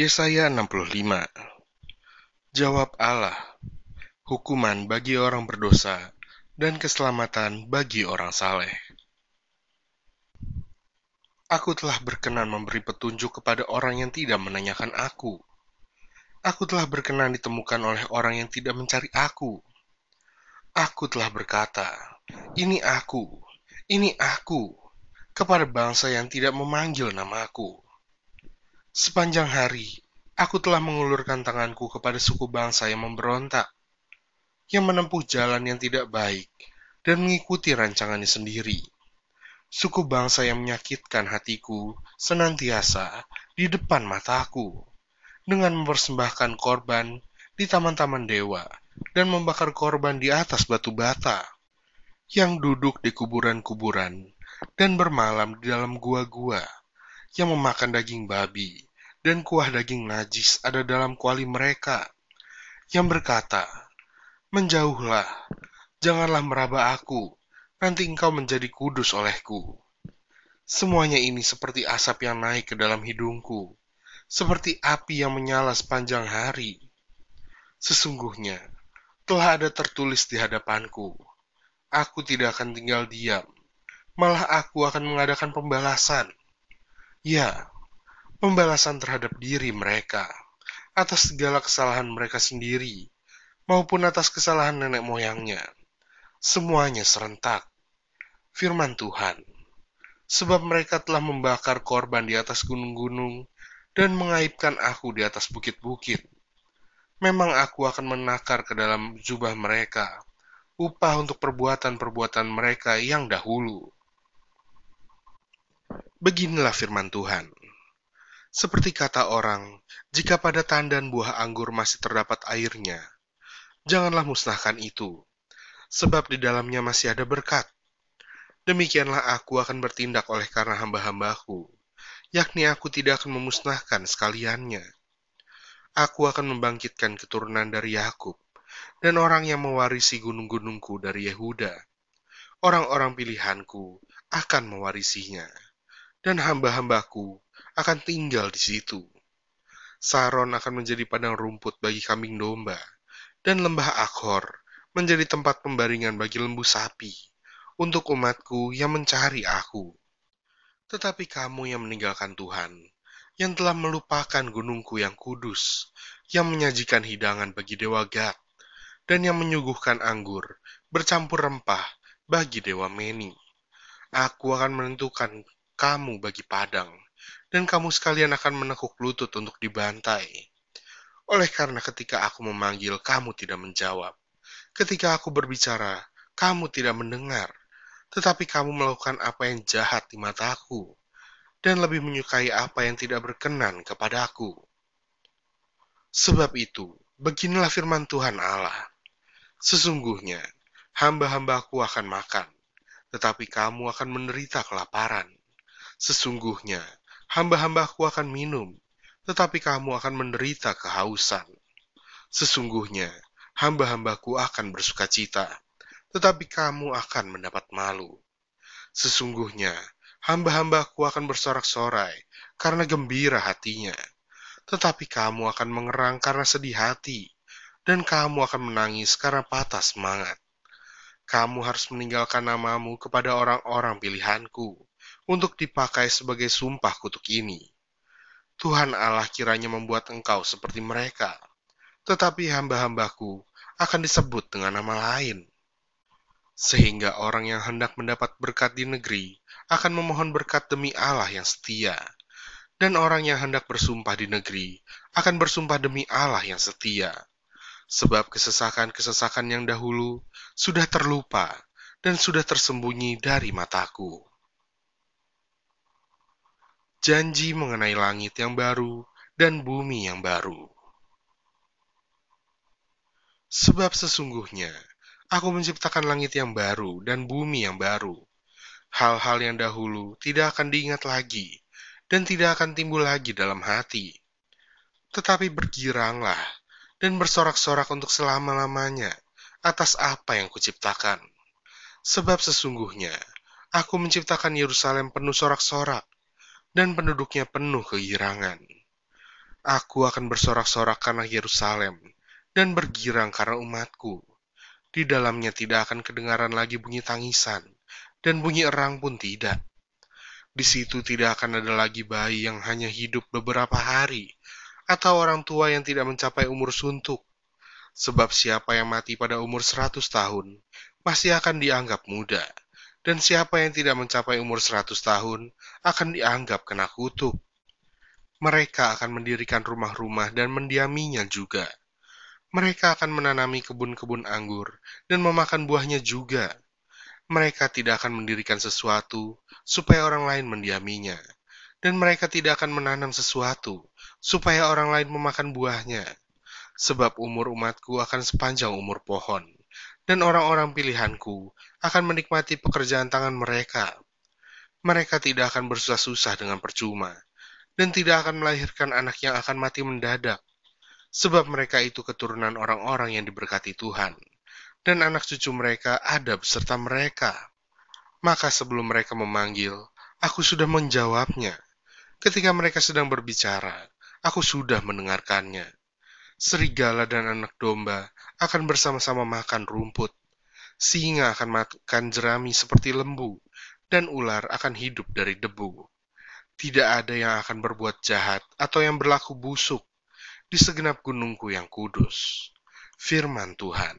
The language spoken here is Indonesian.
Yesaya 65 Jawab Allah, hukuman bagi orang berdosa dan keselamatan bagi orang saleh. Aku telah berkenan memberi petunjuk kepada orang yang tidak menanyakan aku. Aku telah berkenan ditemukan oleh orang yang tidak mencari aku. Aku telah berkata, ini aku, ini aku, kepada bangsa yang tidak memanggil namaku. Sepanjang hari, aku telah mengulurkan tanganku kepada suku bangsa yang memberontak, yang menempuh jalan yang tidak baik, dan mengikuti rancangannya sendiri. Suku bangsa yang menyakitkan hatiku senantiasa di depan mataku, dengan mempersembahkan korban di taman-taman dewa, dan membakar korban di atas batu bata, yang duduk di kuburan-kuburan, dan bermalam di dalam gua-gua yang memakan daging babi, dan kuah daging najis ada dalam kuali mereka, yang berkata, Menjauhlah, janganlah meraba aku, nanti engkau menjadi kudus olehku. Semuanya ini seperti asap yang naik ke dalam hidungku, seperti api yang menyala sepanjang hari. Sesungguhnya, telah ada tertulis di hadapanku, aku tidak akan tinggal diam, malah aku akan mengadakan pembalasan Ya, pembalasan terhadap diri mereka atas segala kesalahan mereka sendiri maupun atas kesalahan nenek moyangnya. Semuanya serentak. Firman Tuhan. Sebab mereka telah membakar korban di atas gunung-gunung dan mengaibkan aku di atas bukit-bukit. Memang aku akan menakar ke dalam jubah mereka, upah untuk perbuatan-perbuatan mereka yang dahulu Beginilah firman Tuhan. Seperti kata orang, jika pada tandan buah anggur masih terdapat airnya, janganlah musnahkan itu, sebab di dalamnya masih ada berkat. Demikianlah aku akan bertindak oleh karena hamba-hambaku, yakni aku tidak akan memusnahkan sekaliannya. Aku akan membangkitkan keturunan dari Yakub dan orang yang mewarisi gunung-gunungku dari Yehuda. Orang-orang pilihanku akan mewarisinya dan hamba-hambaku akan tinggal di situ. Saron akan menjadi padang rumput bagi kambing domba, dan lembah Akhor menjadi tempat pembaringan bagi lembu sapi, untuk umatku yang mencari aku. Tetapi kamu yang meninggalkan Tuhan, yang telah melupakan gunungku yang kudus, yang menyajikan hidangan bagi dewa Gad, dan yang menyuguhkan anggur bercampur rempah bagi dewa Meni. Aku akan menentukan kamu bagi padang, dan kamu sekalian akan menekuk lutut untuk dibantai. Oleh karena ketika aku memanggil, kamu tidak menjawab. Ketika aku berbicara, kamu tidak mendengar. Tetapi kamu melakukan apa yang jahat di mataku, dan lebih menyukai apa yang tidak berkenan kepadaku. Sebab itu, beginilah firman Tuhan Allah. Sesungguhnya, hamba-hambaku akan makan, tetapi kamu akan menderita kelaparan. Sesungguhnya, hamba-hambaku akan minum, tetapi kamu akan menderita kehausan. Sesungguhnya, hamba-hambaku akan bersuka cita, tetapi kamu akan mendapat malu. Sesungguhnya, hamba-hambaku akan bersorak-sorai karena gembira hatinya, tetapi kamu akan mengerang karena sedih hati, dan kamu akan menangis karena patah semangat. Kamu harus meninggalkan namamu kepada orang-orang pilihanku, untuk dipakai sebagai sumpah kutuk ini. Tuhan Allah kiranya membuat engkau seperti mereka, tetapi hamba-hambaku akan disebut dengan nama lain. Sehingga orang yang hendak mendapat berkat di negeri akan memohon berkat demi Allah yang setia, dan orang yang hendak bersumpah di negeri akan bersumpah demi Allah yang setia. Sebab kesesakan-kesesakan yang dahulu sudah terlupa dan sudah tersembunyi dari mataku janji mengenai langit yang baru dan bumi yang baru. Sebab sesungguhnya aku menciptakan langit yang baru dan bumi yang baru. Hal-hal yang dahulu tidak akan diingat lagi dan tidak akan timbul lagi dalam hati. Tetapi bergiranglah dan bersorak-sorak untuk selama-lamanya atas apa yang kuciptakan. Sebab sesungguhnya aku menciptakan Yerusalem penuh sorak-sorak dan penduduknya penuh kegirangan. Aku akan bersorak-sorak karena Yerusalem dan bergirang karena umatku. Di dalamnya tidak akan kedengaran lagi bunyi tangisan, dan bunyi erang pun tidak. Di situ tidak akan ada lagi bayi yang hanya hidup beberapa hari, atau orang tua yang tidak mencapai umur suntuk. Sebab siapa yang mati pada umur seratus tahun, pasti akan dianggap muda. Dan siapa yang tidak mencapai umur seratus tahun, akan dianggap kena kutuk. Mereka akan mendirikan rumah-rumah dan mendiaminya juga mereka akan menanami kebun-kebun anggur dan memakan buahnya juga. Mereka tidak akan mendirikan sesuatu supaya orang lain mendiaminya, dan mereka tidak akan menanam sesuatu supaya orang lain memakan buahnya. Sebab umur umatku akan sepanjang umur pohon, dan orang-orang pilihanku akan menikmati pekerjaan tangan mereka. Mereka tidak akan bersusah-susah dengan percuma, dan tidak akan melahirkan anak yang akan mati mendadak sebab mereka itu keturunan orang-orang yang diberkati Tuhan, dan anak cucu mereka ada beserta mereka. Maka sebelum mereka memanggil, aku sudah menjawabnya. Ketika mereka sedang berbicara, aku sudah mendengarkannya. Serigala dan anak domba akan bersama-sama makan rumput. Singa akan makan jerami seperti lembu, dan ular akan hidup dari debu. Tidak ada yang akan berbuat jahat atau yang berlaku busuk di segenap gunungku yang kudus. Firman Tuhan.